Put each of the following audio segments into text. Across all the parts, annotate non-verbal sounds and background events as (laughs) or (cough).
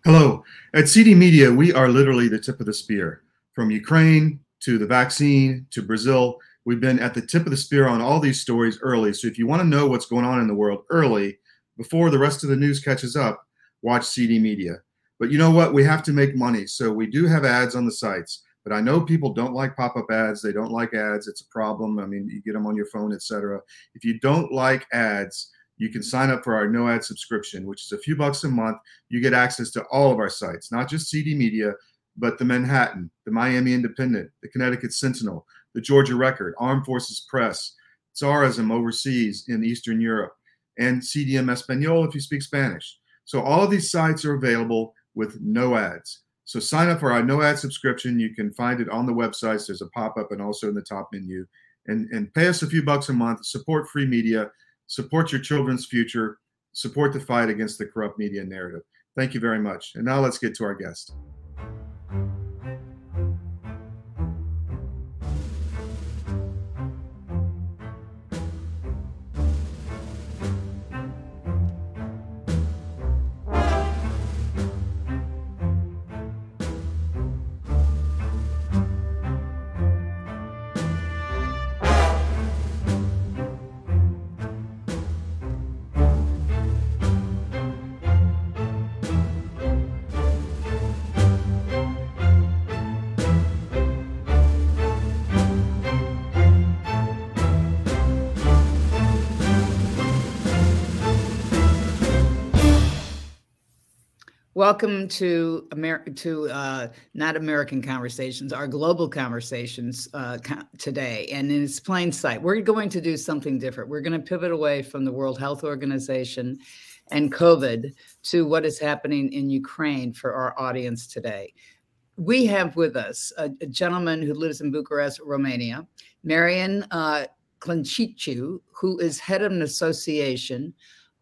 Hello. At CD Media, we are literally the tip of the spear. From Ukraine to the vaccine to Brazil, we've been at the tip of the spear on all these stories early. So if you want to know what's going on in the world early, before the rest of the news catches up, watch CD Media. But you know what? We have to make money. So we do have ads on the sites. But I know people don't like pop-up ads. They don't like ads. It's a problem. I mean, you get them on your phone, etc. If you don't like ads, you can sign up for our no ad subscription, which is a few bucks a month. You get access to all of our sites, not just CD Media, but the Manhattan, the Miami Independent, the Connecticut Sentinel, the Georgia Record, Armed Forces Press, Tsarism overseas in Eastern Europe, and CDM Espanol if you speak Spanish. So all of these sites are available with no ads. So sign up for our no ad subscription. You can find it on the websites. There's a pop up and also in the top menu. And, and pay us a few bucks a month. Support free media. Support your children's future. Support the fight against the corrupt media narrative. Thank you very much. And now let's get to our guest. Welcome to America to uh, not American conversations, our global conversations uh, today. And in its plain sight, we're going to do something different. We're going to pivot away from the World Health Organization and COVID to what is happening in Ukraine for our audience today. We have with us a, a gentleman who lives in Bucharest, Romania, Marian uh, who is head of an association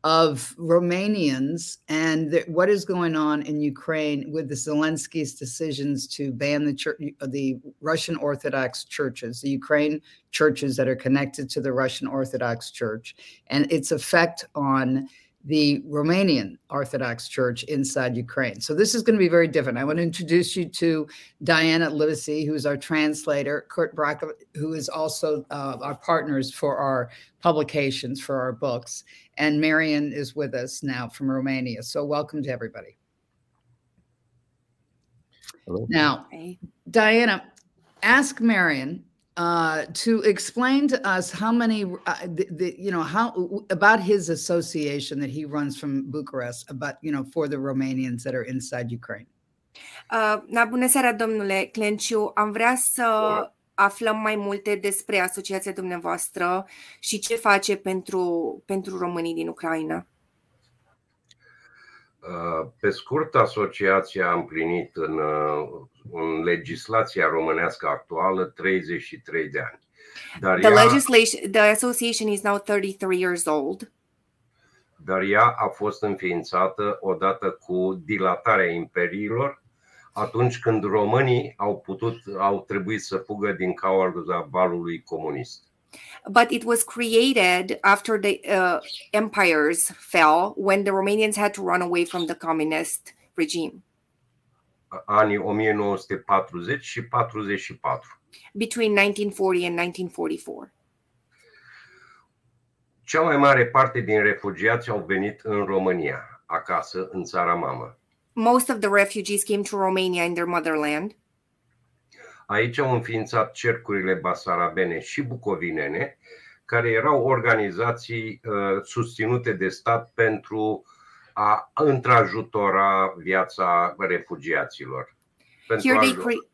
of Romanians and what is going on in Ukraine with the Zelensky's decisions to ban the church, the Russian Orthodox churches, the Ukraine churches that are connected to the Russian Orthodox Church, and its effect on the Romanian Orthodox Church inside Ukraine. So this is going to be very different. I want to introduce you to Diana Livesey, who's our translator, Kurt Brock, who is also uh, our partners for our publications for our books, and Marian is with us now from Romania. So welcome to everybody. Hello. Now, Diana, ask Marian uh, to explain to us how many, uh, the, the, you know, how about his association that he runs from Bucharest, about you know, for the Romanians that are inside Ukraine. Uh, na bună seara, domnule Clenciu. Am vrea să aflăm mai multe despre asociația dumneavoastră și ce face pentru, pentru românii din Ucraina. Uh, pe scurt, asociația a împlinit în, uh, în legislația românească actuală 33 de ani. Dar the, ea, legislation, the association is now 33 years old. Dar ea a fost înființată odată cu dilatarea imperiilor, atunci când românii au putut, au trebuit să fugă din cauza valului comunist. but it was created after the uh, empires fell when the Romanians had to run away from the communist regime. Anii 1940 și 44. Between 1940 and 1944. Cea mai mare parte din refugiați au venit în România, acasă, în țara mamă. Most of the refugees came to Romania in their motherland. Aici au înființat cercurile basarabene și bucovinene, care erau organizații uh, susținute de stat pentru a întrajutora viața refugiaților. Here they, cre-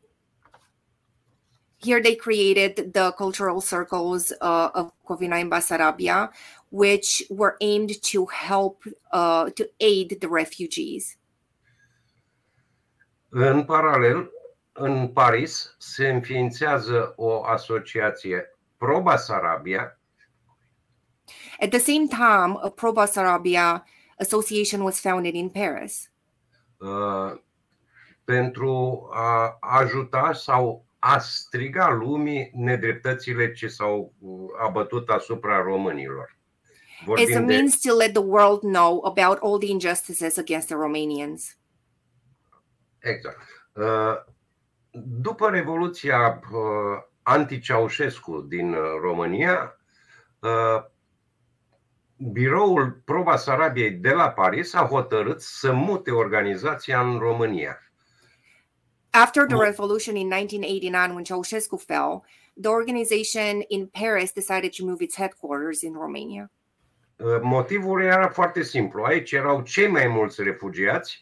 here they created the cultural circles uh, of Covina and Basarabia, which were aimed to help, uh, to aid the refugees. În paralel, în Paris se înființează o asociație pro-Basarabia. At the same time, a pro-Basarabia association was founded in Paris. Uh, pentru a ajuta sau a striga lumii nedreptățile ce s-au uh, abătut asupra românilor. Vorbim As a means de... to let the world know about all the injustices against the Romanians. Exact. Uh, după Revoluția uh, anti-Ceaușescu din uh, România, biroul Proba Sarabiei de la Paris a hotărât să mute organizația în România. After the revolution in 1989, when Ceausescu fell, the organization in Paris decided to move its headquarters in Romania. Motivul era foarte simplu. Aici erau cei mai mulți refugiați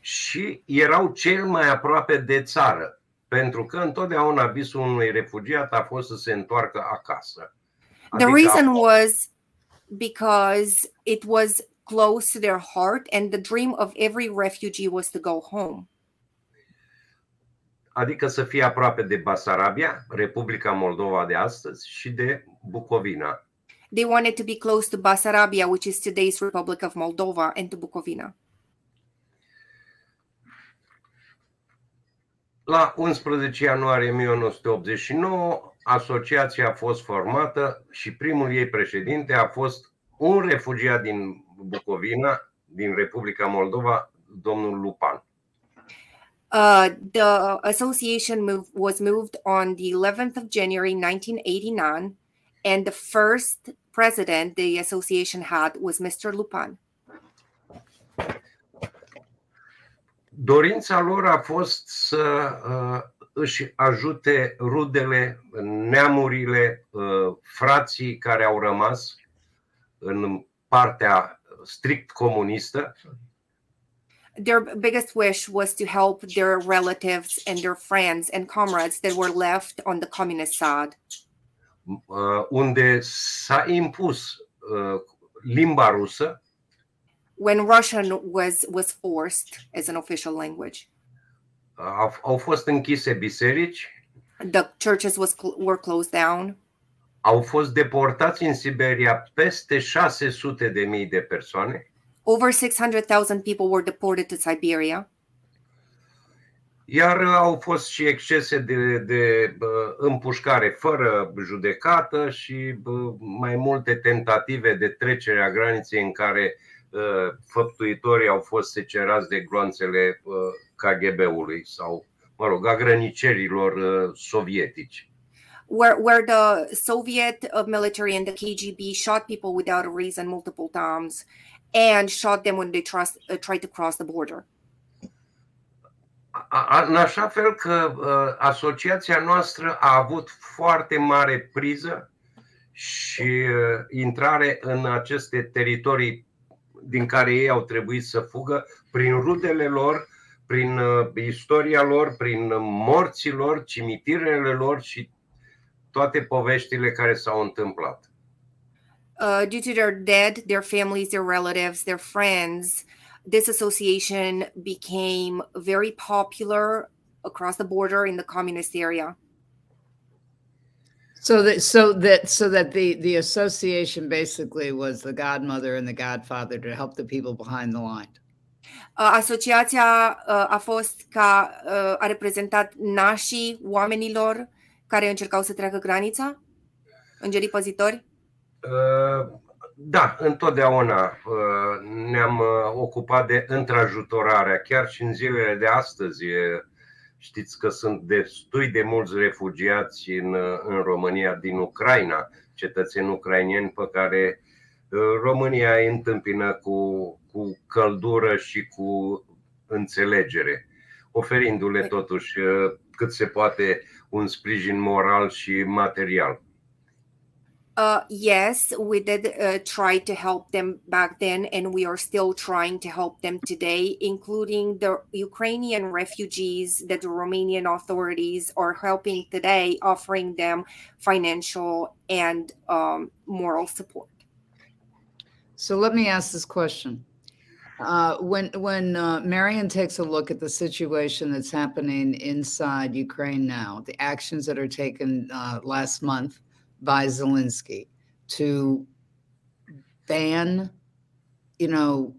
și erau cel mai aproape de țară, pentru că întotdeauna visul unui refugiat a fost să se întoarcă acasă. Adică the reason was because it was close to their heart and the dream of every refugee was to go home. Adică să fie aproape de Basarabia, Republica Moldova de astăzi și de Bucovina. They wanted to be close to Basarabia, which is today's Republic of Moldova, and to Bucovina. La 11 ianuarie 1989, asociația a fost formată și primul ei președinte a fost un refugiat din Bucovina, din Republica Moldova, domnul Lupan. Uh, the association move, was moved on the 11th of January 1989, and the first president the association had was Mr. Lupan. Dorința lor a fost să uh, își ajute rudele, neamurile, uh, frații care au rămas în partea strict comunistă. Their biggest wish was to help their relatives and their friends and comrades that were left on the communist side. Uh, unde s-a impus uh, limba rusă when Russian was was forced as an official language. Au, au fost închise biserici. The churches was were closed down. Au fost deportați în Siberia peste 600 de mii de persoane. Over 600,000 people were deported to Siberia. Iar au fost și excese de, de uh, împușcare fără judecată și uh, mai multe tentative de trecere a graniței în care Uh, făptuitorii au fost secerați de gloanțele uh, KGB-ului sau, mă rog, a grănicerilor uh, sovietici. Where, where the Soviet military and the KGB shot people without a reason multiple times and shot them when they trust, uh, tried to cross the border. În așa fel că uh, asociația noastră a avut foarte mare priză și uh, intrare în aceste teritorii din care ei au trebuit să fugă prin rudele lor, prin uh, istoria lor, prin morții lor, cimitirele lor și toate poveștile care s-au întâmplat. Uh, due to their dead, their families, their relatives, their friends, this association became very popular across the border in the communist area. So that so that so that the the association basically was the godmother and the godfather to help the people behind the line. Uh, asociația uh, a fost ca uh, a reprezentat nașii oamenilor care încercau să treacă granița? Îngerii păzitori? Da, întotdeauna ne-am ocupat de întrajutorarea, chiar și în zilele de astăzi Știți că sunt destui de mulți refugiați în, în România din Ucraina, cetățeni ucrainieni pe care uh, România îi întâmpină cu, cu căldură și cu înțelegere, oferindu-le totuși uh, cât se poate un sprijin moral și material. Uh, yes, we did uh, try to help them back then, and we are still trying to help them today, including the Ukrainian refugees that the Romanian authorities are helping today, offering them financial and um, moral support. So let me ask this question. Uh, when when uh, Marion takes a look at the situation that's happening inside Ukraine now, the actions that are taken uh, last month by Zelensky to ban, you know,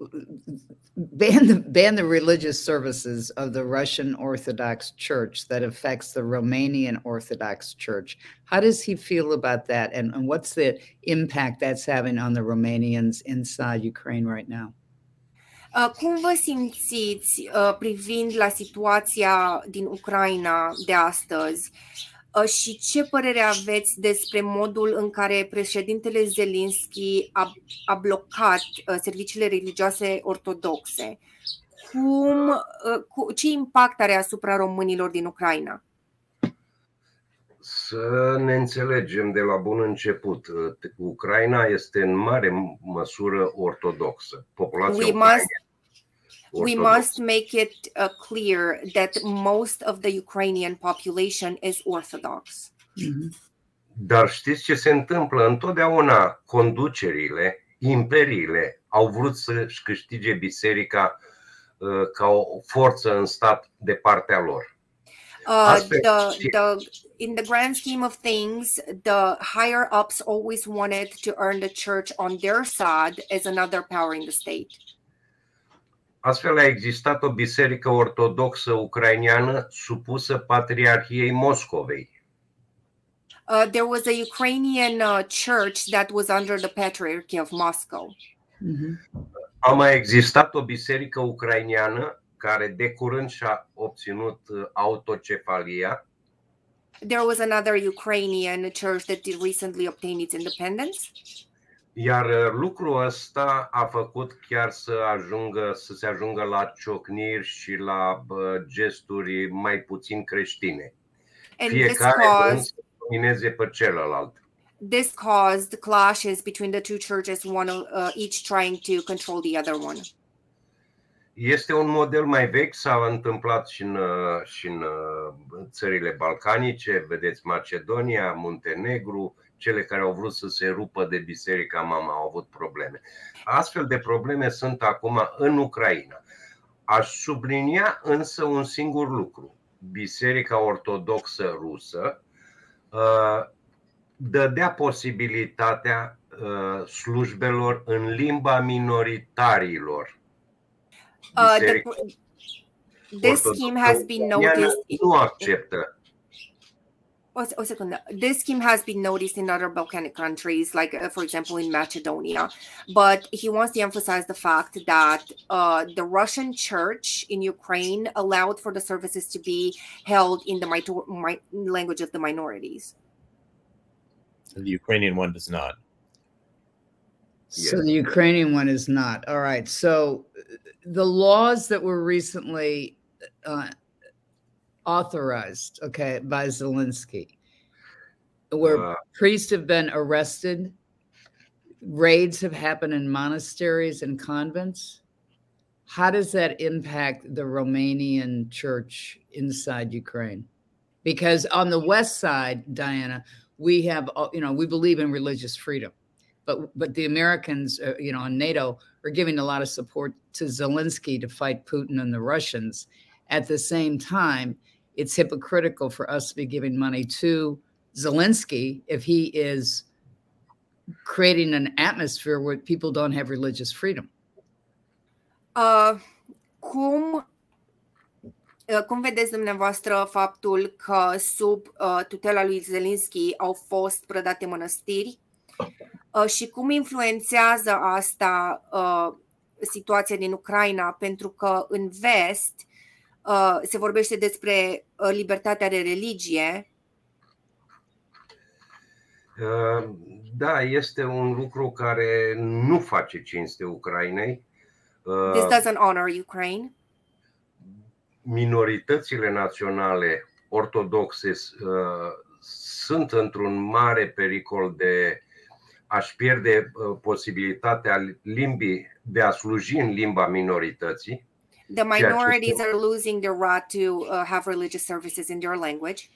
ban the ban the religious services of the Russian Orthodox Church that affects the Romanian Orthodox Church. How does he feel about that, and, and what's the impact that's having on the Romanians inside Ukraine right now? Uh, cum vă simțiți uh, privind la situația din Ucraina de astăzi uh, și ce părere aveți despre modul în care președintele Zelensky a, a blocat uh, serviciile religioase ortodoxe? Cum, uh, cu, ce impact are asupra românilor din Ucraina? Să ne înțelegem de la bun început. Ucraina este în mare măsură ortodoxă. Populația We must we must make it uh, clear that most of the Ukrainian population is Orthodox. Mhm. Dar știți ce se întâmplă? Întotdeauna conducerile, imperiile au vrut să-și câștige biserica uh, ca o forță în stat de partea lor. Uh, the, și- the in the grand scheme of things, the higher ups always wanted to earn the church on their side as another power in the state. Astfel a existat o biserică ortodoxă ucraineană supusă Patriarhiei Moscovei. Uh, there was a Ukrainian uh, church that was under the Patriarchy of Moscow. Mhm. A mai existat o biserică ucraineană care de curând și-a obținut uh, autocefalia, There was another Ukrainian church that did recently obtain its independence. Iar uh, lucrul ăsta a făcut chiar să ajungă să se ajungă la ciocniri și la bă, gesturi mai puțin creștine. And this Fiecare vrând caused să domineze pe celălalt. this caused clashes between the two churches, one uh, each trying to control the other one. Este un model mai vechi, s-a întâmplat și în, uh, și în uh, țările balcanice, vedeți Macedonia, Muntenegru, cele care au vrut să se rupă de Biserica Mama au avut probleme. Astfel de probleme sunt acum în Ucraina. Aș sublinia însă un singur lucru. Biserica Ortodoxă Rusă uh, dădea posibilitatea uh, slujbelor în limba minoritarilor. Uh, the, Biserica this scheme has been noticed. nu acceptă. O, o secundă. This scheme has been noticed in other Balkanic countries, like, uh, for example, in Macedonia. But he wants to emphasize the fact that uh, the Russian church in Ukraine allowed for the services to be held in the mito- mi- language of the minorities. The Ukrainian one does not. So Yes. the Ukrainian one is not. All right. So uh, the laws that were recently uh, authorized, okay, by Zelensky, where priests have been arrested, raids have happened in monasteries and convents. How does that impact the Romanian church inside Ukraine? Because on the west side, Diana, we have, you know, we believe in religious freedom, but but the Americans, uh, you know, and NATO are giving a lot of support to Zelensky to fight Putin and the Russians. At the same time, it's hypocritical for us to be giving money to Zelensky if he is creating an atmosphere where people don't have religious freedom. Uh, cum, uh, cum vedeți dumneavoastră faptul că sub uh, tutela lui Zelensky au fost prădate mănăstiri uh, și cum influențează asta uh, situația din Ucraina? Pentru că în vest uh, se vorbește despre uh, libertatea de religie, uh, Da, este un lucru care nu face cinste Ucrainei. this Uh, doesn't honor Ukraine. Minoritățile naționale ortodoxe uh, sunt într-un mare pericol de a-și pierde uh, posibilitatea limbii de a sluji în limba minorității. The ceea ce minorities este- are losing their right to uh, have religious services in their language,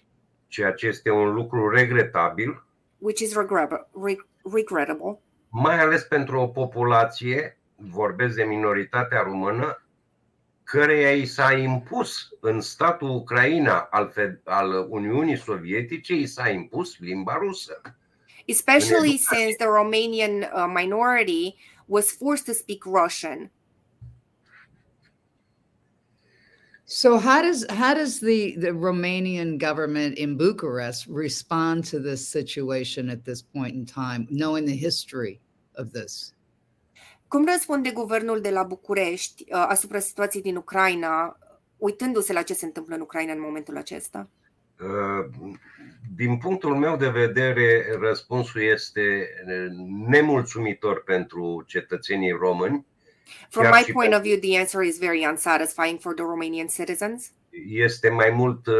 ceea ce este un lucru regretabil, which is regret- re- regrettable. mai ales pentru o populație, vorbesc de minoritatea română, căreia i s-a impus în statul Ucraina al, Fed- al Uniunii Sovietice, i s-a impus limba rusă. especially educație. since the Romanian uh, minority was forced to speak Russian. So how does how does the the Romanian government in Bucharest respond to this situation at this point in time, knowing the history of this? Cum răspunde guvernul de la București uh, asupra situației din Ucraina, uitându-se la ce se întâmplă în Ucraina în momentul acesta? Uh, din punctul meu de vedere, răspunsul este nemulțumitor pentru cetățenii români. From Chiar my și point pe- of view, the answer is very unsatisfying for the Romanian citizens. Este mai mult uh,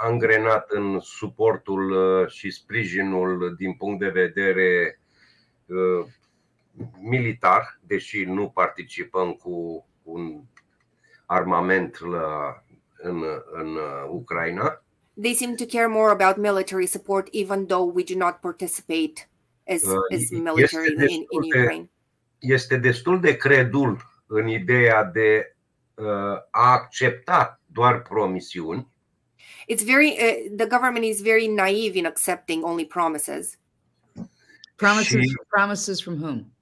angrenat în suportul uh, și sprijinul din punct de vedere uh, militar, deși nu participăm cu un armament la, în, în uh, Ucraina. They seem to care more about military support, even though we do not participate as, Uh, as este military in, in destul de- Ukraine. Este destul de credul în ideea de uh, a accepta doar promisiuni It's very uh, the government is very naive in accepting only promises. Promises, Și- promises from whom?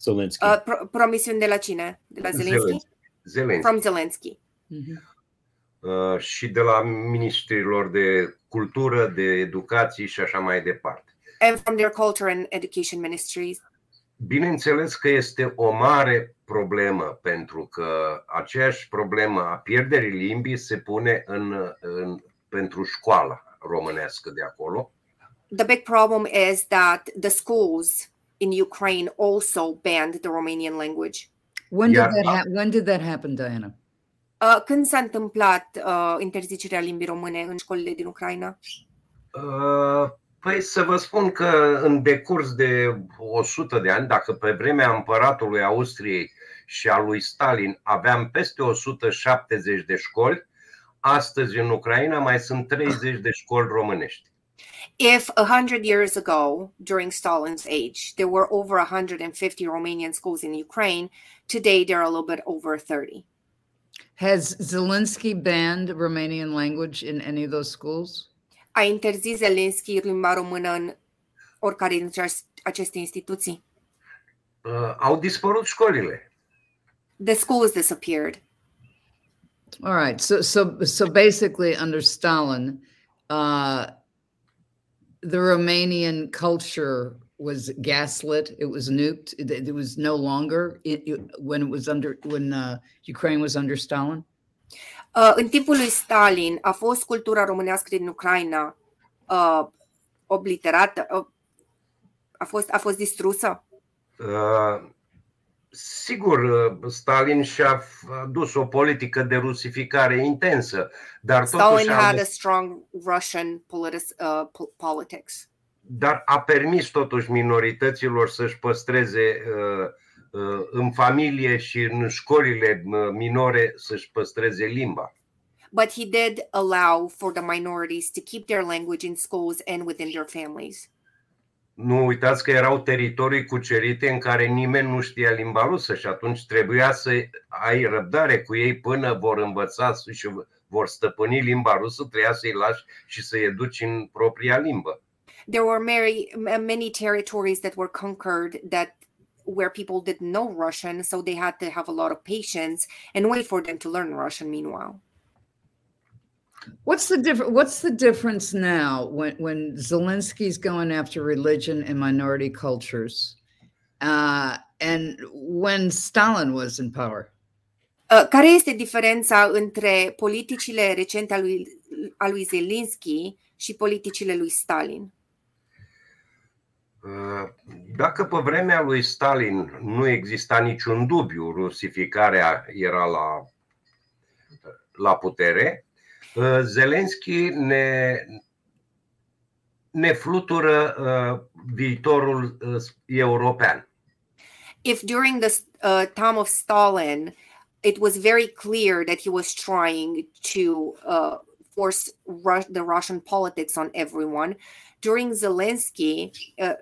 Zelensky. Uh, pro- promisiuni de la cine? De la Zelensky? Zelensky. Zelensky From Zelensky. Mhm. uh, și de la ministrilor de cultură, de educație și așa mai departe. And from their culture and education ministries. Bineînțeles că este o mare problemă pentru că aceeași problemă a pierderii limbii se pune în, în, pentru școala românească de acolo. The big problem is that the schools in Ukraine also banned the Romanian language. When did Iar- that hap- when did that happen, Diana? Uh, când s-a întâmplat uh, interzicerea limbii române în școlile din Ucraina? Uh, Păi să vă spun că în decurs de 100 de ani, dacă pe vremea împăratului Austriei și a lui Stalin aveam peste 170 de școli, astăzi în Ucraina mai sunt 30 de școli românești. If a hundred years ago, during Stalin's age, there were over 150 Romanian schools in Ukraine, today there are a little bit over 30. Has Zelensky banned Romanian language in any of those schools? A interzis Zelensky limba română în oricare dintre aceste instituții. Uh, Au dispărut școlile. The schools disappeared. All right. So so so basically, under Stalin, uh, the Romanian culture was gaslit. It was nuked. It, it was no longer it, it- when it was under when uh, Ukraine was under Stalin. Uh, în timpul lui Stalin a fost cultura românească din Ucraina uh, obliterată, uh, a, fost, a fost distrusă. Uh, Sigur, uh, Stalin și-a f- dus o politică de rusificare intensă, dar totuși Stalin a, had a strong Russian politis, uh, po- politics. dar a permis totuși minorităților să-și păstreze uh, uh, în familie și în școlile uh, minore să-și păstreze limba. But he did allow for the minorities to keep their language in schools and within their families. Nu uitați că erau teritorii cucerite în care nimeni nu știa limba rusă și atunci trebuia să ai răbdare cu ei până vor învăța și vor stăpâni limba rusă, trebuia să-i lași și să-i educi în propria limbă. There were many, many territories that were conquered that where people didn't know Russian, so they had to have a lot of patience and wait for them to learn Russian meanwhile. What's the difference? What's the difference now when when Zelensky's going after religion and minority cultures, uh, and when Stalin was in power? Uh, care este diferența între politicile recente a lui, a lui Zelensky și politicile lui Stalin? Uh, Dacă pe vremea lui Stalin nu exista niciun dubiu, rusificarea era la, la putere, uh, Zelensky ne, ne flutură uh, viitorul uh, european. If during the uh, time of Stalin, it was very clear that he was trying to uh, force Rus- the Russian politics on everyone, during Zelensky, uh,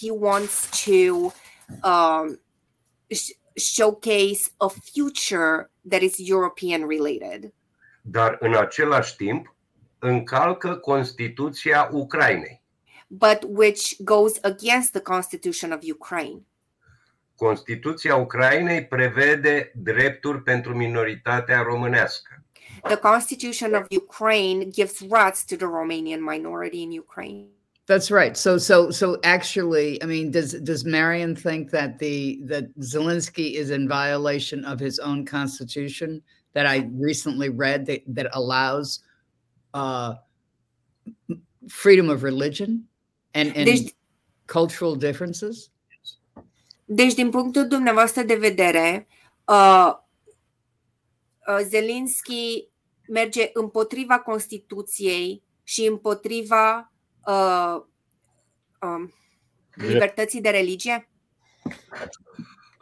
he wants to um, sh- showcase a future that is European related. dar în același timp încalcă Constituția Ucrainei. but which goes against the constitution of Ukraine. Constituția Ucrainei prevede drepturi pentru minoritatea românească. The constitution of Ukraine gives rights to the Romanian minority in Ukraine. That's right. So so so actually, I mean, does does Marion think that the that Zelensky is in violation of his own constitution that I recently read that that allows uh, freedom of religion and and Deci, cultural differences? deci din punctul dumneavoastră de vedere, uh, uh, Zelensky merge împotriva Constituției și împotriva uh, um, libertății de religie?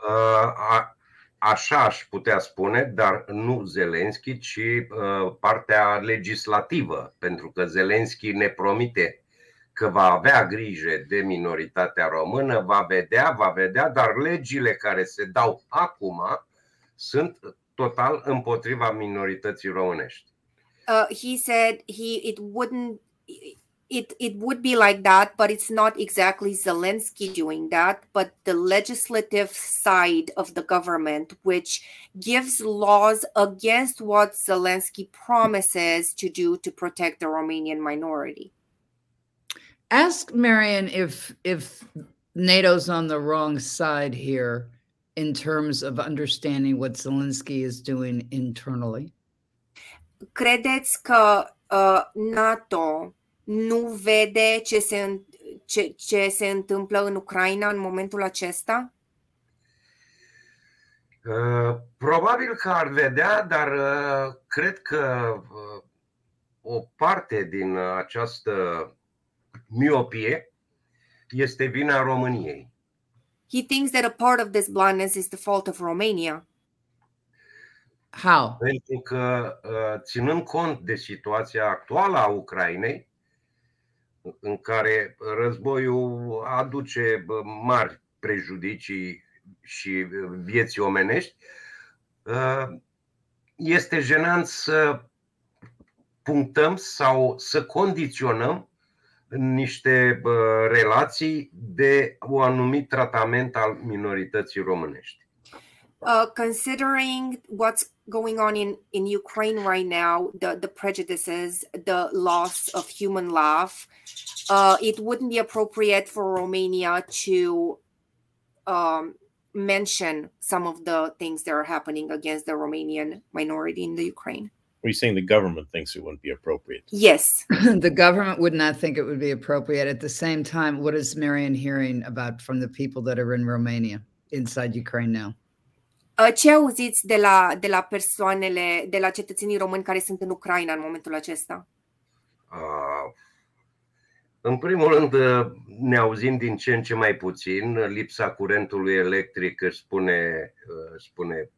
Uh, a- Așa aș putea spune, dar nu Zelenski, ci uh, partea legislativă, pentru că Zelenski ne promite că va avea grijă de minoritatea română, va vedea, va vedea, dar legile care se dau acum sunt total împotriva minorității românești. Uh, he said he it wouldn't it it would be like that, but it's not exactly Zelensky doing that, but the legislative side of the government, which gives laws against what Zelensky promises to do to protect the Romanian minority. Ask Marion if if NATO's on the wrong side here in terms of understanding what Zelensky is doing internally. Credeți că uh, NATO nu vede ce se, în- ce, ce se întâmplă în Ucraina în momentul acesta? Uh, Probabil că ar vedea, dar uh, cred că uh, o parte din această miopie este vina României. He thinks that a part of this blindness is the fault of Romania. How? Pentru că, uh, ținând cont de situația actuală a Ucrainei, în care războiul aduce bă, mari prejudicii și vieți omenești, uh, este jenant să punctăm sau să condiționăm niște bă, relații de un anumit tratament al minorității românești. Uh, considering what's going on in, in Ukraine right now, the, the prejudices, the loss of human life, uh, it wouldn't be appropriate for Romania to um, mention some of the things that are happening against the Romanian minority in the Ukraine. Are you saying the government thinks it wouldn't be appropriate? Yes. (laughs) the government would not think it would be appropriate. At the same time, what is Marion hearing about from the people that are in Romania inside Ukraine now? Uh, ce auziți de la, de la persoanele, de la cetățenii români care sunt în Ucraina în momentul acesta? Uh, În primul rând, uh, ne auzim din ce în ce mai puțin. Lipsa curentului electric își spune, uh, spune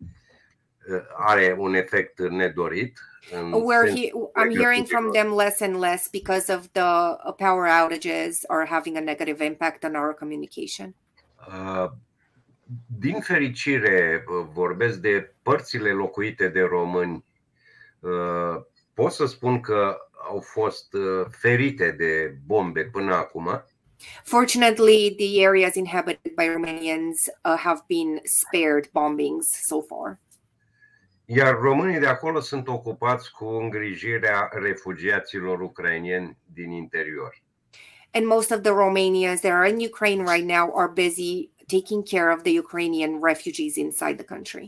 uh, are un efect nedorit. în Where sens- he, I'm hearing from them less and less because of the uh, power outages are having a negative impact on our communication. Uh, Din fericire, uh, vorbesc de părțile locuite de români. Uh, Pot să spun că au fost uh, ferite de bombe până acum. Fortunately, the areas inhabited by Romanians uh, have been spared bombings so far. Iar românii de acolo sunt ocupați cu îngrijirea refugiaților ucrainieni din interior. And most of the Romanians that are in Ukraine right now are busy taking care of the Ukrainian refugees inside the country.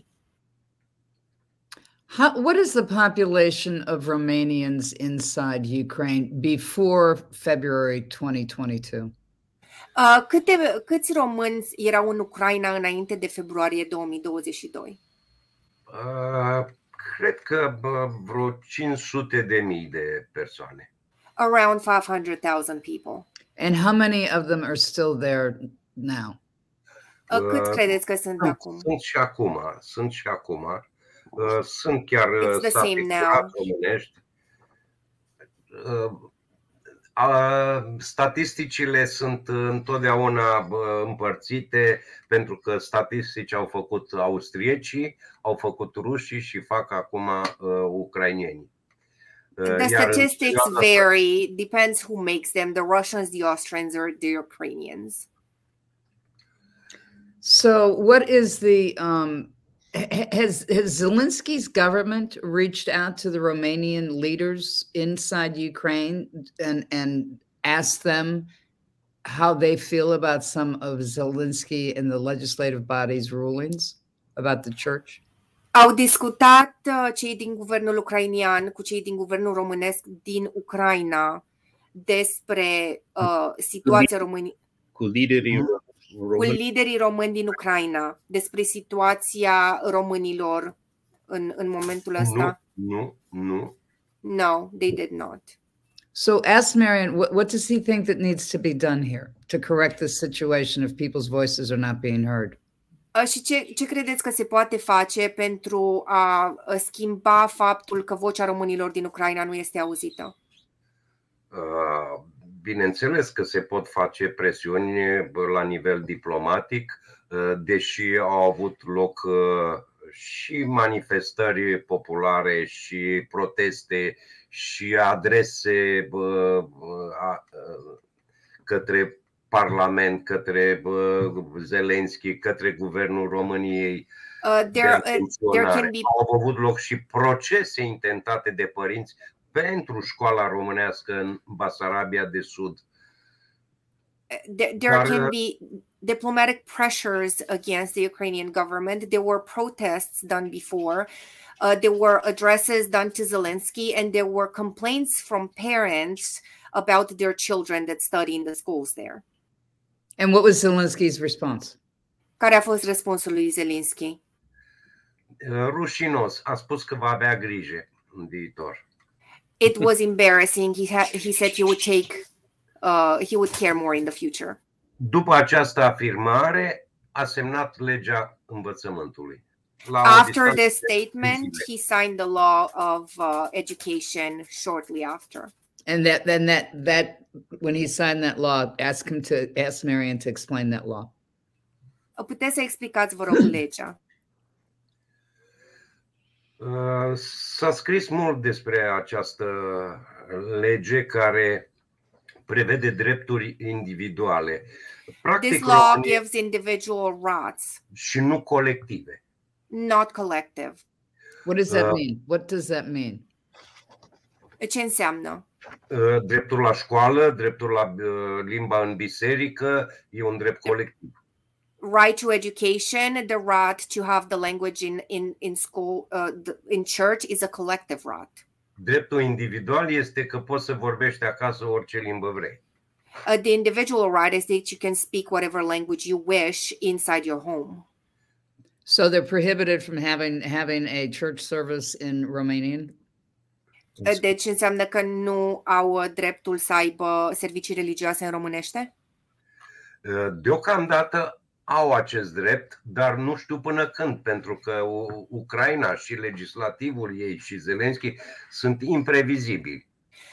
How, what is the population of Romanians inside Ukraine before February 2022? Uh, câte, câți români erau în Ucraina înainte de februarie 2022? Uh, Cred că bă, vreo 500 de mii de persoane. Around 500,000 people. And how many of them are still there now? Uh, cât Uh, credeți că sunt Sunt, acum? sunt și acum, sunt și acum. Uh, Sunt chiar It's uh, the state same now. curat românești. Uh, a- Statisticile sunt întotdeauna bă, împărțite pentru că statistici au făcut austriecii, au făcut rușii și fac acum uh, ucrainienii. Uh, The iar în statistics perioada- vary, depends who makes them the Russians, the Austrians, or the Ukrainians. So, what is the um, has has Zelensky's government reached out to the Romanian leaders inside Ukraine and and asked them how they feel about some of Zelensky and the legislative body's rulings about the church? Au discutat uh, cei din guvernul ucrainian cu cei din guvernul românesc din Ucraina despre uh, situația României Cu liderii cu români, liderii români din Ucraina despre situația românilor în, în momentul ăsta? Nu, nu, nu. No, they did not. So ask Marion, what, what does he think that needs to be done here to correct this situation if people's voices are not being heard? Uh, Și ce, ce credeți că se poate face pentru a uh, schimba faptul că vocea românilor din Ucraina nu este auzită? Uh, Bineînțeles că se pot face presiuni bă, la nivel diplomatic, uh, deși au avut loc uh, și manifestări populare și proteste și adrese bă, bă, a- uh, către Parlament, către bă, Zelenski, către Guvernul României Uh, de there, uh, there atenționare. can be Au avut loc și procese intentate de părinți pentru școala românească în Basarabia de Sud. there, there Dar, can uh, be diplomatic pressures against the Ukrainian government. There were protests done before. Uh, there were addresses done to Zelensky, and there were complaints from parents about their children that study in the schools there. And what was Zelensky's response? Care a fost răspunsul lui Zelensky? Uh, Rușinos, a spus că va avea grijă în viitor. It was embarrassing. He ha- he said he would take, uh, he would care more in the future. După această afirmare, a semnat legea învățământului. La After distanță this statement, he signed the law of uh, education shortly after. And that then that that when he signed that law, ask him to ask Marion to explain that law. Puteți să explicați, vă rog, legea? Uh, S-a scris mult despre această lege care prevede drepturi individuale. Practic, This law România- gives individual rights, și nu colective. not collective. What does that Uh, mean? What does that mean? Ce înseamnă? Uh, Dreptul la școală, dreptul la uh, limba în biserică e un drept colectiv. Right to education, the right to have the language in in in school, uh, the, in church is a collective right. Dreptul individual este că poți să vorbești acasă orice limbă vrei. Uh, the individual right is that you can speak whatever language you wish inside your home. So they're prohibited from having having a church service in Romanian. Uh, Deci înseamnă că nu au uh, dreptul să aibă servicii religioase în românește? Uh, Deocamdată au acest drept, dar nu știu până când, pentru că U- Ucraina și legislativul ei și Zelenski sunt imprevizibili.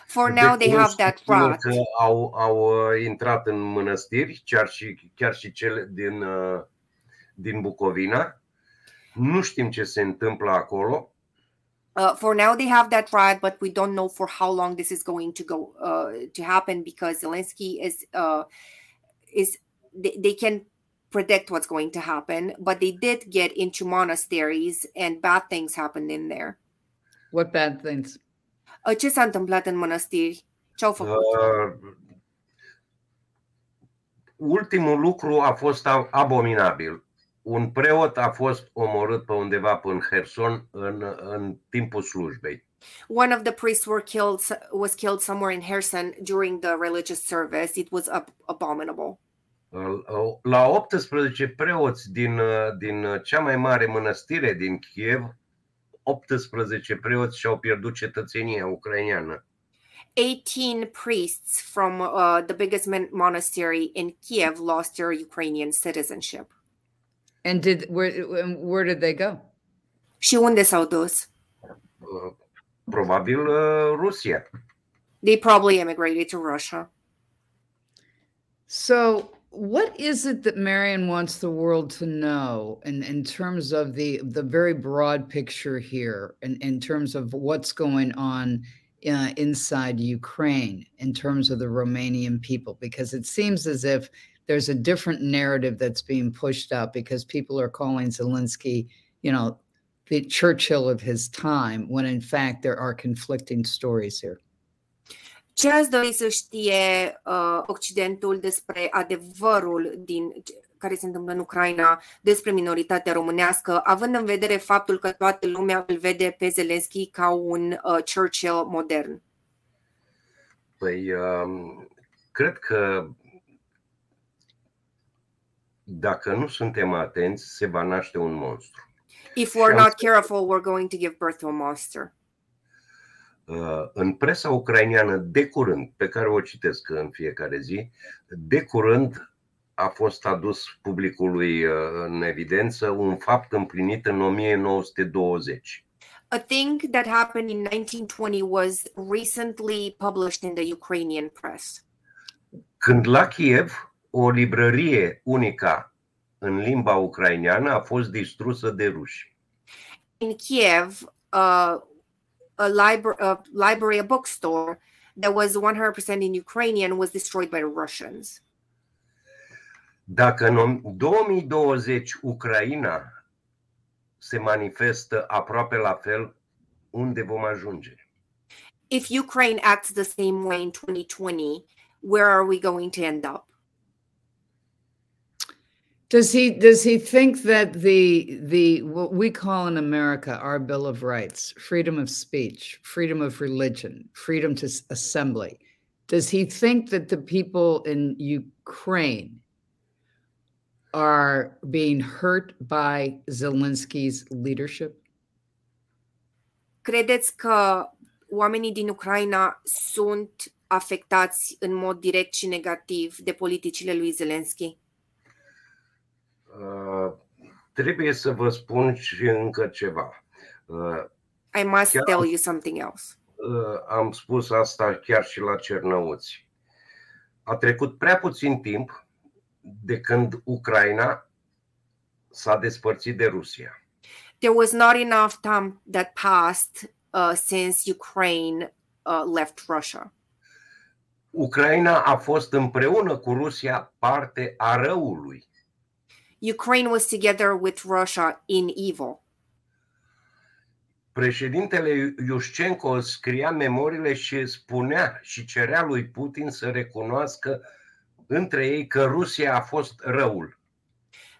For now, De they have curând that știu right. Că au, au uh, intrat în mănăstiri, chiar și, chiar și cele din, uh, din Bucovina. Nu știm ce se întâmplă acolo. Uh, for now, they have that right, but we don't know for how long this is going to go uh, to happen because Zelensky is uh, is they, they can predict what's going to happen, but they did get into monasteries and bad things happened in there. What bad things? Uh, ce s-a întâmplat în mănăstiri? Ce au făcut? Uh, ultimul lucru a fost abominabil. Un preot a fost omorât pe undeva pe în Herson în, în timpul slujbei. One of the priests were killed was killed somewhere in Herson during the religious service. It was ab- abominable. Uh, La 18 preoți din, uh, din cea mai mare mănăstire din Kiev, 18 preoți și-au pierdut cetățenia ucraineană. 18 priests from uh, the biggest mon- monastery in Kiev lost their Ukrainian citizenship. And did where and where did they go? Și unde s-au dus? Uh, Probabil uh, Rusia. They probably emigrated to Russia. So, what is it that Marion wants the world to know in, in terms of the the very broad picture here, in, in terms of what's going on uh, inside Ukraine, in terms of the Romanian people? Because it seems as if there's a different narrative that's being pushed out because people are calling Zelensky, you know, the Churchill of his time, when in fact there are conflicting stories here. Ce ați dori să știe uh, Occidentul despre adevărul din care se întâmplă în Ucraina despre minoritatea românească, având în vedere faptul că toată lumea îl vede pe Zelensky ca un uh, Churchill modern? Păi, um, cred că dacă nu suntem atenți, se va naște un monstru. If we're not careful, we're going to give birth to a monster. Uh, în presa ucraineană, de curând, pe care o citesc în fiecare zi, de curând a fost adus publicului uh, în evidență un fapt împlinit în 1920. A thing that happened in 1920 was recently published in the Ukrainian press. Când la Kiev, o librărie unică în limba ucraineană a fost distrusă de ruși. In Kiev, uh, a, libra- a library, a bookstore that was 100% in Ukrainian was destroyed by the Russians. Dacă în 2020 Ucraina se manifestă aproape la fel, unde vom ajunge? If Ukraine acts the same way in 2020, where are we going to end up? Does he does he think that the the what we call in America our Bill of Rights, freedom of speech, freedom of religion, freedom to assembly, does he think that the people in Ukraine are being hurt by Zelensky's leadership? Credeți că oamenii din Ucraina sunt afectați în mod direct și negativ de politicile lui Zelensky? Uh, trebuie să vă spun și încă ceva. Uh, I must Chiar- tell you something else. uh, am spus asta chiar și la Cernăuți. A trecut prea puțin timp de când Ucraina s-a despărțit de Rusia. There was not enough time that passed uh, since Ukraine uh, left Russia. Ucraina a fost împreună cu Rusia parte a răului. Ukraine was together with Russia in evil. Președintele Iușcenco scria memoriile și spunea și cerea lui Putin să recunoască între ei că Rusia a fost răul.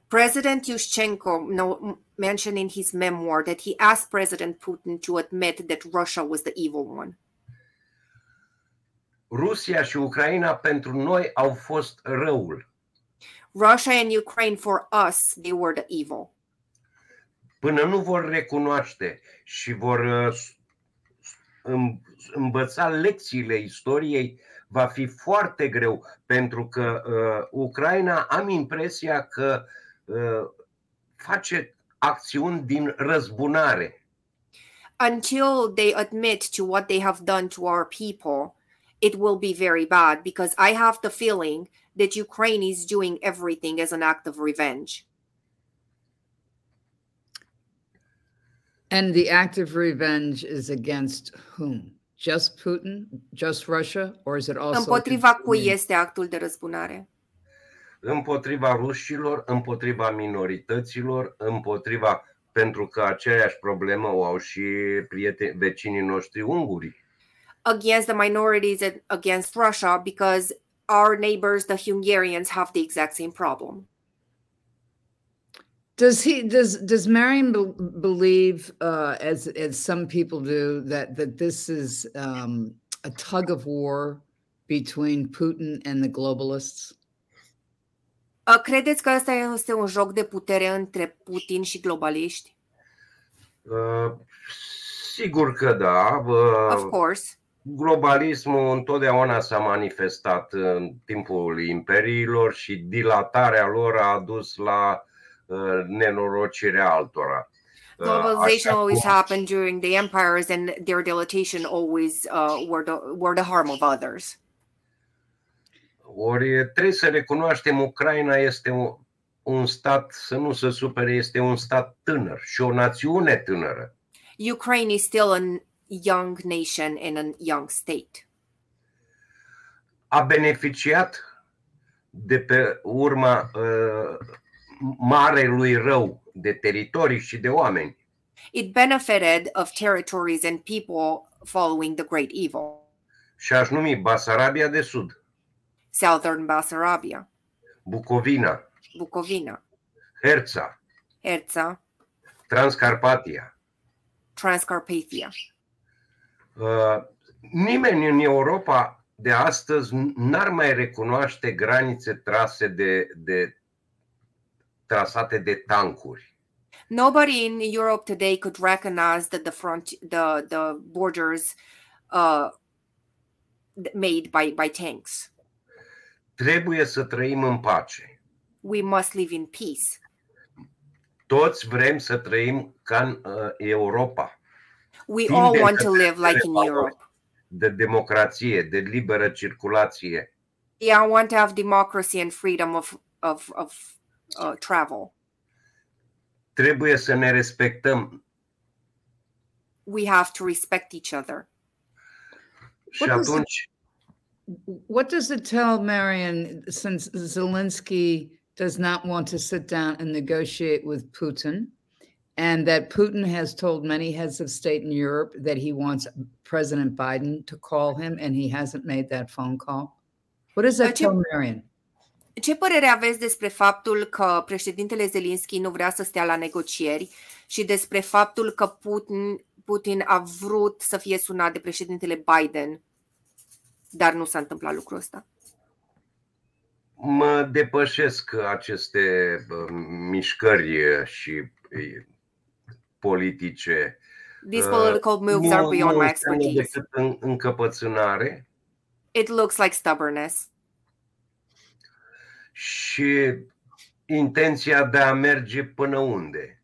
President Yushchenko no, mentioned in his memoir that he asked President Putin to admit that Russia was the evil one. Rusia și Ucraina pentru noi au fost răul. Russia and Ukraine, for us, they were the evil. Până nu vor recunoaște și vor uh,âm- învăța lecțiile istoriei, va fi foarte greu, pentru că uh, Ucraina am impresia că uh, face acțiuni din răzbunare. Until they admit to what they have done to our people, it will be very bad because I have the feeling that Ukraine is doing everything as an act of revenge. And the act of revenge is against whom? Just Putin? Just Russia? Or is it also Împotriva cui continuing- este actul de răzbunare? împotriva rușilor, împotriva minorităților, împotriva pentru că aceeași problemă o au și prieteni, vecinii noștri ungurii. Against the minorities and against Russia because our neighbors, the Hungarians, have the exact same problem. Does he does does Marion be- believe, uh, as as some people do, that that this is um, a tug of war between Putin and the globalists? Uh, Credeți că ăsta este un joc de putere între Putin și globaliști? Uh, Sigur că da. uh, Of course. Globalismul întotdeauna s-a manifestat în timpul imperiilor și dilatarea lor a adus la uh, nenorocirea altora. Uh, Globalization așa always cum- happened during the empires, and their dilatation always uh, were the were the harm of others. Ori trebuie să recunoaștem, Ucraina este un, un stat, să nu se supere, este un stat tânăr și o națiune tânără. Ukraine is still a young nation and a young state. A beneficiat de pe urma uh, marelui rău de teritorii și de oameni. It benefited of territories and people following the great evil. și aș numi Basarabia de Sud, Southern Bessarabia, Bucovina, Bucovina, Herța, Herța, Transcarpatia. Transcarpathia. Uh, Nimeni în Europa de astăzi n-ar mai recunoaște granițe trase de, de trasate de tancuri. Nobody in Europe today could recognize that the front, the the borders, uh, made by by tanks. Trebuie să trăim în pace. We must live in peace. Toți vrem să trăim ca în uh, Europa, We Tindem all want to live like in Europe. de democrație, de liberă circulație. Yeah, I want to have democracy and freedom of of of uh, travel. Trebuie să ne respectăm We have to respect each other. și What does it- What does it tell Marion since Zelensky does not want to sit down and negotiate with Putin? And that Putin has told many heads of state in Europe that he wants President Biden to call him, and he hasn't made that phone call. What does that Uh, tell Marion? Ce părere aveți despre faptul că președintele Zelensky nu vrea să stea la negocieri și despre faptul că Putin, Putin a vrut să fie sunat de președintele Biden, dar nu s-a întâmplat lucrul ăsta? mă depășesc aceste bă, mișcări și e, politice. These Uh, political moves are beyond my expertise. decât în, încăpățânare It looks like stubbornness și intenția de a merge până unde.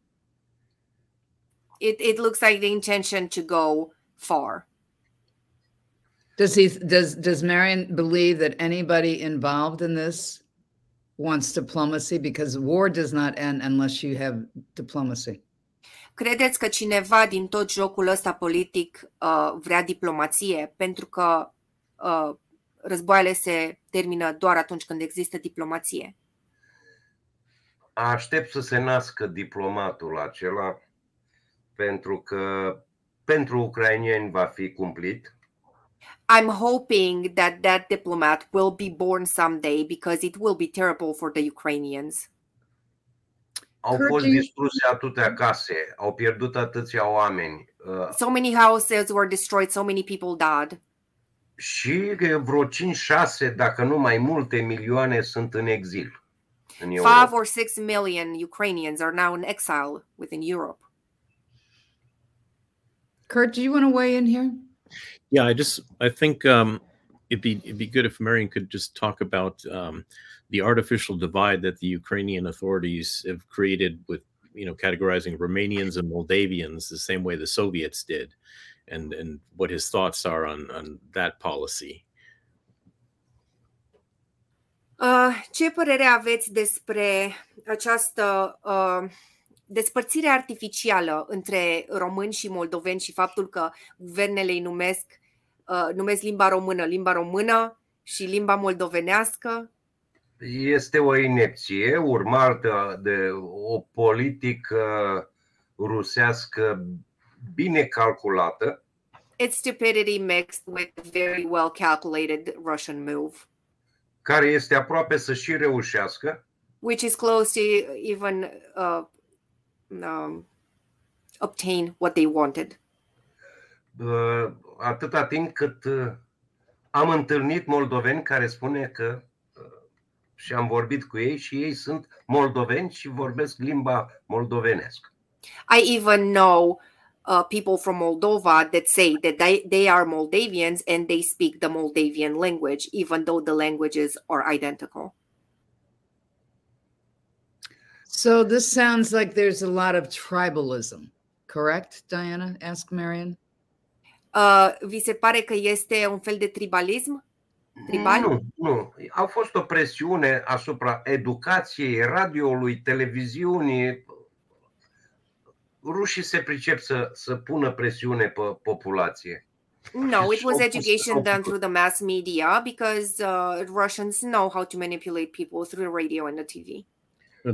it, it looks like the intention to go far. Does he does does Marion believe that anybody involved in this wants diplomacy? Because war does not end unless you have diplomacy. Credeți că cineva din tot jocul ăsta politic uh, vrea diplomație? Pentru că uh, războaiele se termină doar atunci când există diplomație. Aștept să se nască diplomatul acela pentru că pentru ucrainieni va fi cumplit. I'm hoping that that diplomat will be born someday because it will be terrible for the Ukrainians. Au Kurt, fost distruse atâtea case, au pierdut atâția oameni uh, So many houses were destroyed, so many people died. și vreo 5-6, dacă nu mai multe milioane sunt în exil. În Five or six million Ukrainians are now in exile within Europe. Kurt, do you want to weigh in here? Yeah, I just I think um, it'd be it'd be good if Marion could just talk about um, the artificial divide that the Ukrainian authorities have created with you know categorizing Romanians and Moldavians the same way the Soviets did, and and what his thoughts are on on that policy. Uh, ce părere aveți despre această uh, despărțire artificială între români și moldoveni și faptul că guvernele îi numesc, uh, numesc limba română limba română și limba moldovenească? Este o inepție urmată de o politică rusească bine calculată, It's stupidity mixed with a very well calculated Russian move, care este aproape să și reușească, which is close to even uh, um, obtain what they wanted. uh, atâta timp cât uh, am întâlnit moldoveni care spune că uh, și am vorbit cu ei și ei sunt moldoveni și vorbesc limba moldovenească. I even know uh, people from Moldova that say that they, they are Moldavians and they speak the Moldavian language, even though the languages are identical. So this sounds like there's a lot of tribalism, correct, Diana? Ask Marion. Uh, vi se pare că este un fel de tribalism? Tribal? Nu, nu. A fost o presiune asupra educației, radioului, televiziunii. Rușii se pricep să, să pună presiune pe populație. No, it was So- education so- done through the mass media because uh, Russians know how to manipulate people through the radio and the TV.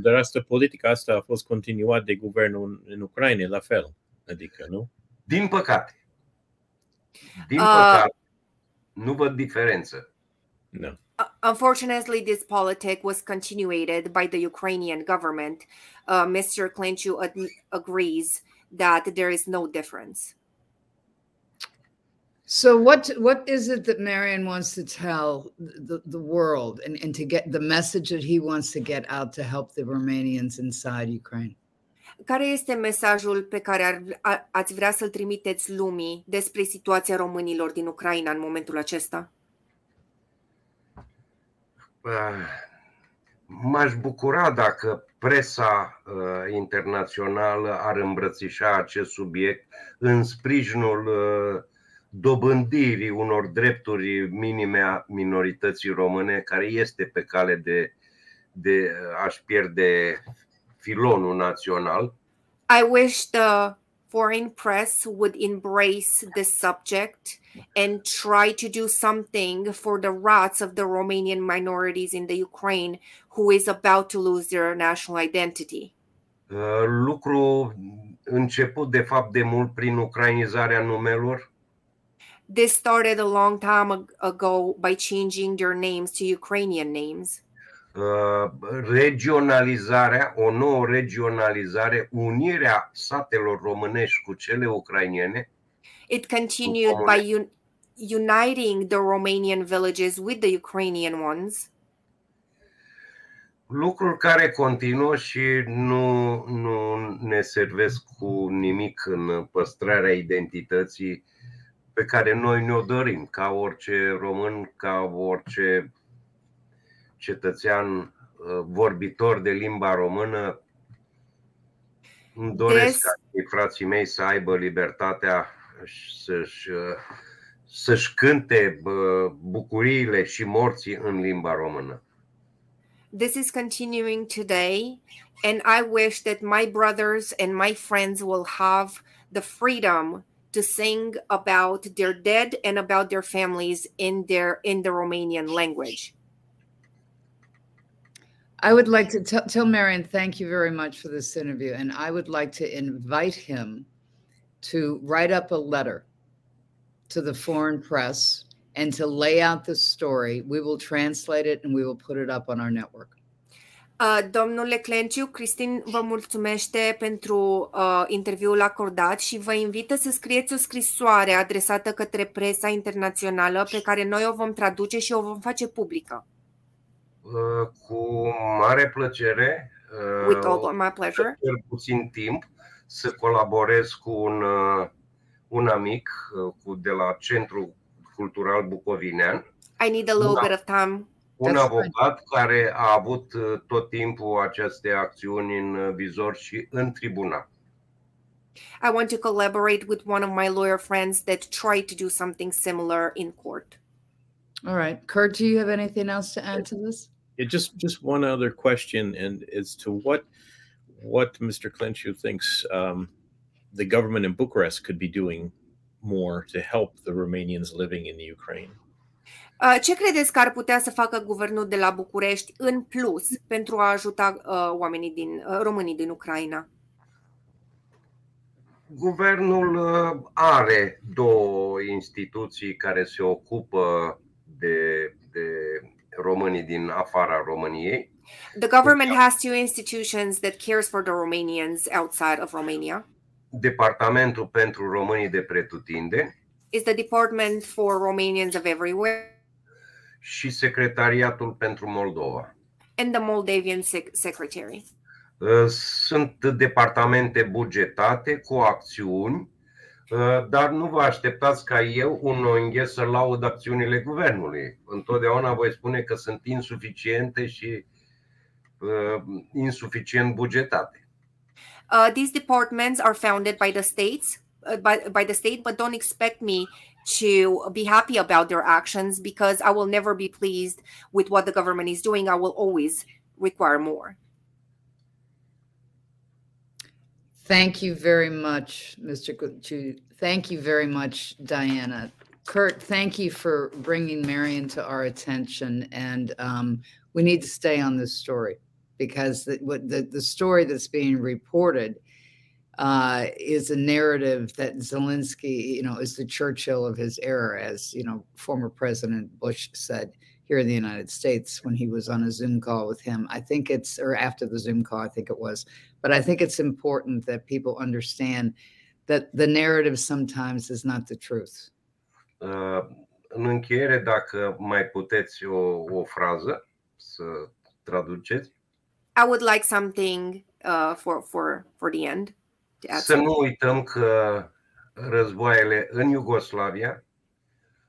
Dar asta, politica asta a fost continuat de guvernul în, în Ucraina, la fel. Adică, nu? Din păcate. Din Uh, păcate. Nu văd diferență. No. Uh, unfortunately, this politic was continued by the Ukrainian government. Uh, Mr. Klinchu ad- agrees that there is no difference. So what what is it that Marion wants to tell the, the world and, and to get the message that he wants to get out to help the Romanians inside Ukraine? Care este mesajul pe care ar, a, ați vrea să-l trimiteți lumii despre situația românilor din Ucraina în momentul acesta? Uh, M-aș bucura dacă presa uh, internațională ar îmbrățișa acest subiect în sprijinul uh, dobândirii unor drepturi minime a minorității române, care este pe cale de, de a-și pierde filonul național. I wish the foreign press would embrace this subject and try to do something for the rights of the Romanian minorities in the Ukraine who is about to lose their national identity. Uh, Lucru început de fapt de mult prin ucrainizarea numelor, This started a long time ago by changing their names to Ukrainian names. Uh, regionalizarea, o nouă regionalizare, unirea satelor românești cu cele ucrainiene, It continued by un- uniting the Romanian villages with the Ukrainian ones. lucruri care continuă și nu, nu ne servesc cu nimic în păstrarea identității pe care noi ne-o dorim, ca orice român, ca orice cetățean uh, vorbitor de limba română. Îmi doresc Des- ca și frații mei să aibă libertatea să-și, uh, să-și cânte bă, bucuriile și morții în limba română. This is continuing today, and I wish that my brothers and my friends will have the freedom to sing about their dead and about their families in their in the Romanian language. I would like to tell, tell Marion, thank you very much for this interview. And I would like to invite him to write up a letter to the foreign press and to lay out the story. We will translate it and we will put it up on our network. Uh, domnule Clenciu, Cristin vă mulțumește pentru uh, interviul acordat și vă invită să scrieți o scrisoare adresată către presa internațională pe care noi o vom traduce și o vom face publică. Uh, Cu mare plăcere. uh, With all my pleasure. cel puțin timp să colaborez cu un, uh, un amic uh, cu, de la Centrul Cultural Bucovinean, I need a little Da. bit of time. un That's avocat care a avut uh, tot timpul aceste acțiuni în uh, vizor și în tribunal. I want to collaborate with one of my lawyer friends that tried to do something similar in court. All right. Kurt, do you have anything else to add to this? It just just one other question, and as to what what Mr. Clenchu thinks um, the government in Bucharest could be doing more to help the Romanians living in the Ukraine. Uh, Ce credeți că ar putea să facă guvernul de la București în plus pentru a ajuta uh, oamenii din uh, românii din Ucraina? Guvernul uh, are două instituții care se ocupă de, de românii din afara României. The government has two institutions that cares for the Romanians outside of Romania. Departamentul pentru românii de pretutindeni Is the Department for Romanians of Everywhere și Secretariatul pentru Moldova. and the Moldavian sec- Secretary. Uh, Sunt departamente bugetate cu acțiuni, uh, dar nu vă așteptați ca eu, un ONG, să laud acțiunile guvernului. Întotdeauna voi spune că sunt insuficiente și uh, insuficient bugetate. Uh, these departments are founded by the states, uh, by, by the state, but don't expect me to be happy about their actions because I will never be pleased with what the government is doing. I will always require more. Thank you very much, Mr. Chu. Thank you very much, Diana. Kurt, thank you for bringing Marion to our attention. And um, we need to stay on this story because the, what the, the story that's being reported uh, is a narrative that Zelensky, you know, is the Churchill of his era, as you know, former President Bush said here in the United States when he was on a Zoom call with him. I think it's, or after the Zoom call, I think it was. But I think it's important that people understand that the narrative sometimes is not the truth. Uh, în încheiere, dacă mai puteți o, o frază să traduceți. I would like something uh, for for for the end. To add Să nu something. uităm că războaiele în Iugoslavia,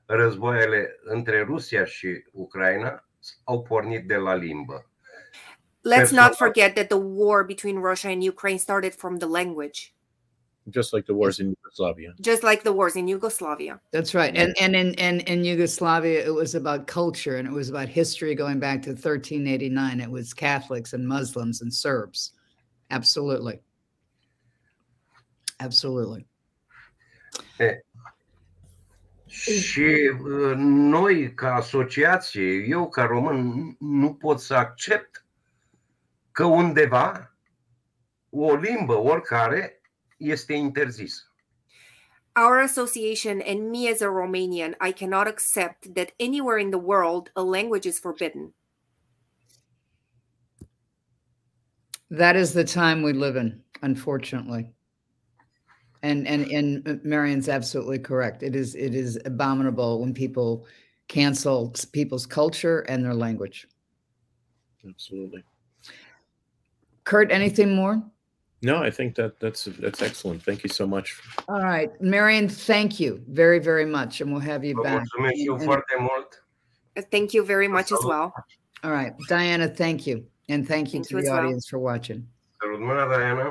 războaiele între Rusia și Ucraina au pornit de la limbă. Let's not forget that the war between Russia and Ukraine started from the language, just like the wars in Yugoslavia. just like the wars in Yugoslavia. That's right. And and in and in Yugoslavia, it was about culture and it was about history going back to 1389. It was Catholics and Muslims and Serbs. Absolutely. Absolutely. Eh, Și uh, noi, ca asociație, eu ca român, nu pot să accept că undeva o limbă oricare este interzisă. Our association and me as a Romanian, I cannot accept that anywhere in the world a language is forbidden. That is the time we live in, unfortunately. And and and Marion's absolutely correct. It is it is abominable when people cancel people's culture and their language. Absolutely. Kurt, anything more? No, I think that that's that's excellent. Thank you so much. All right, Marion, thank you very, very much, and we'll have you back. mulțumesc și eu And- foarte mult. Uh, Thank you very much as well. All right, Diana, thank you, and thank you Thank to you the as well. audience for watching. Salut, mâna, Diana!